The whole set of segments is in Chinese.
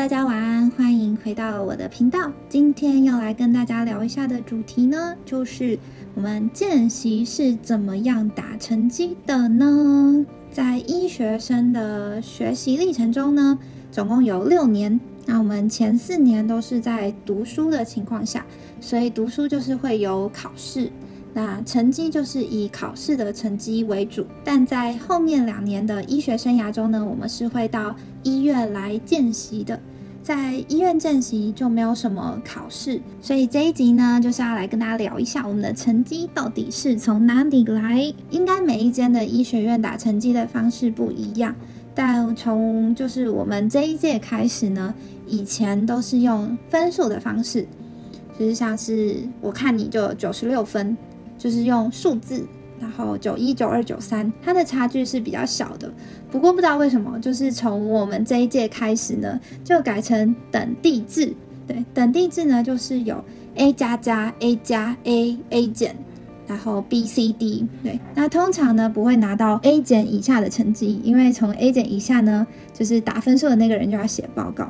大家晚安，欢迎回到我的频道。今天要来跟大家聊一下的主题呢，就是我们见习是怎么样打成绩的呢？在医学生的学习历程中呢，总共有六年。那我们前四年都是在读书的情况下，所以读书就是会有考试。那成绩就是以考试的成绩为主，但在后面两年的医学生涯中呢，我们是会到医院来见习的。在医院见习就没有什么考试，所以这一集呢，就是要来跟大家聊一下我们的成绩到底是从哪里来。应该每一间的医学院打成绩的方式不一样，但从就是我们这一届开始呢，以前都是用分数的方式，就是像是我看你就九十六分。就是用数字，然后九一九二九三，它的差距是比较小的。不过不知道为什么，就是从我们这一届开始呢，就改成等地制。对，等地制呢，就是有 A 加加 A 加 A A 减，然后 B C D。对，那通常呢不会拿到 A 减以下的成绩，因为从 A 减以下呢，就是打分数的那个人就要写报告。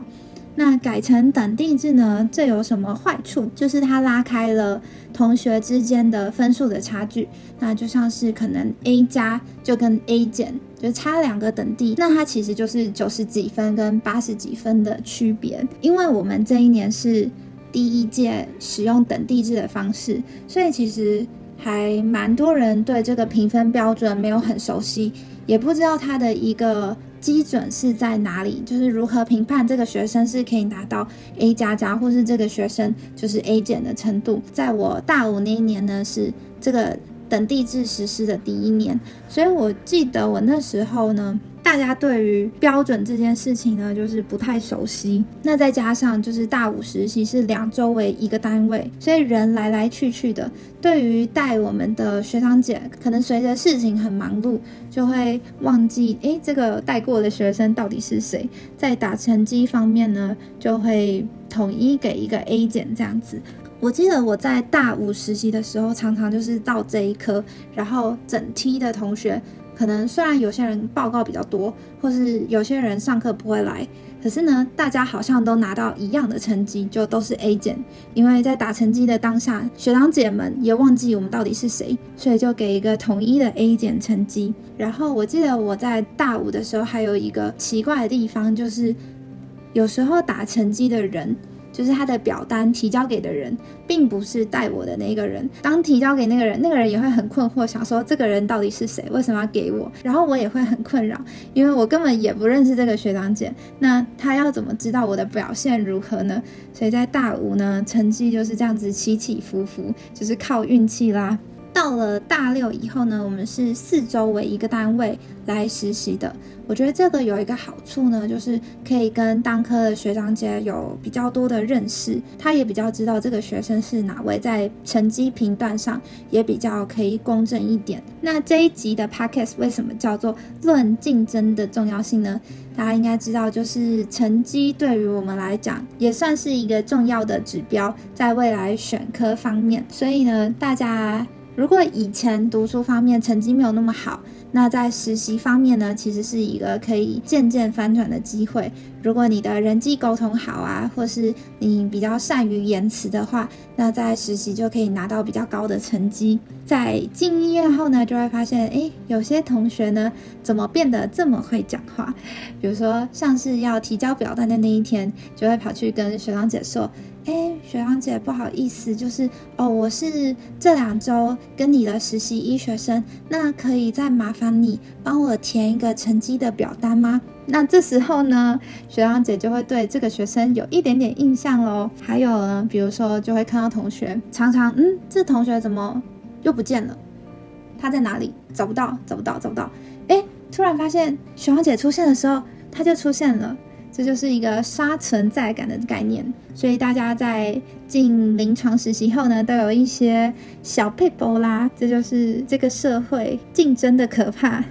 那改成等地制呢？这有什么坏处？就是它拉开了同学之间的分数的差距。那就像是可能 A 加就跟 A 减就差两个等地，那它其实就是九十几分跟八十几分的区别。因为我们这一年是第一届使用等地制的方式，所以其实还蛮多人对这个评分标准没有很熟悉，也不知道它的一个。基准是在哪里？就是如何评判这个学生是可以拿到 A 加加，或是这个学生就是 A 减的程度。在我大五那一年呢，是这个等地制实施的第一年，所以我记得我那时候呢。大家对于标准这件事情呢，就是不太熟悉。那再加上就是大五实习是两周为一个单位，所以人来来去去的。对于带我们的学长姐，可能随着事情很忙碌，就会忘记诶，这个带过的学生到底是谁。在打成绩方面呢，就会统一给一个 A 减这样子。我记得我在大五实习的时候，常常就是到这一科，然后整梯的同学。可能虽然有些人报告比较多，或是有些人上课不会来，可是呢，大家好像都拿到一样的成绩，就都是 A 减。因为在打成绩的当下，学长姐们也忘记我们到底是谁，所以就给一个统一的 A 减成绩。然后我记得我在大五的时候，还有一个奇怪的地方，就是有时候打成绩的人。就是他的表单提交给的人，并不是带我的那个人。当提交给那个人，那个人也会很困惑，想说这个人到底是谁？为什么要给我？然后我也会很困扰，因为我根本也不认识这个学长姐。那他要怎么知道我的表现如何呢？所以在大五呢，成绩就是这样子起起伏伏，就是靠运气啦。到了大六以后呢，我们是四周为一个单位来实习的。我觉得这个有一个好处呢，就是可以跟当科的学长姐有比较多的认识，他也比较知道这个学生是哪位，在成绩评断上也比较可以公正一点。那这一集的 podcast 为什么叫做论竞争的重要性呢？大家应该知道，就是成绩对于我们来讲也算是一个重要的指标，在未来选科方面。所以呢，大家。如果以前读书方面成绩没有那么好，那在实习方面呢，其实是一个可以渐渐翻转的机会。如果你的人际沟通好啊，或是你比较善于言辞的话，那在实习就可以拿到比较高的成绩。在进医院后呢，就会发现，诶，有些同学呢，怎么变得这么会讲话？比如说，像是要提交表单的那一天，就会跑去跟学长姐说。哎，学长姐，不好意思，就是哦，我是这两周跟你的实习医学生，那可以再麻烦你帮我填一个成绩的表单吗？那这时候呢，学长姐就会对这个学生有一点点印象喽。还有呢，比如说就会看到同学常常，嗯，这同学怎么又不见了？他在哪里？找不到，找不到，找不到。哎，突然发现学长姐出现的时候，他就出现了。这就是一个刷存在感的概念，所以大家在进临床实习后呢，都有一些小配波啦。这就是这个社会竞争的可怕。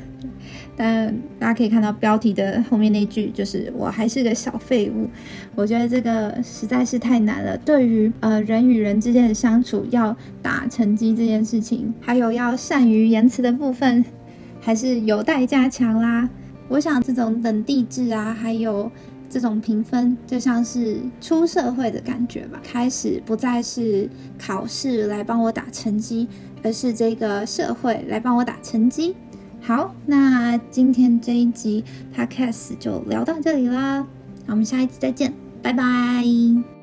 但大家可以看到标题的后面那句，就是我还是个小废物。我觉得这个实在是太难了。对于呃人与人之间的相处，要打成绩这件事情，还有要善于言辞的部分，还是有待加强啦。我想这种等地制啊，还有。这种评分就像是出社会的感觉吧，开始不再是考试来帮我打成绩，而是这个社会来帮我打成绩。好，那今天这一集 podcast 就聊到这里啦，那我们下一次再见，拜拜。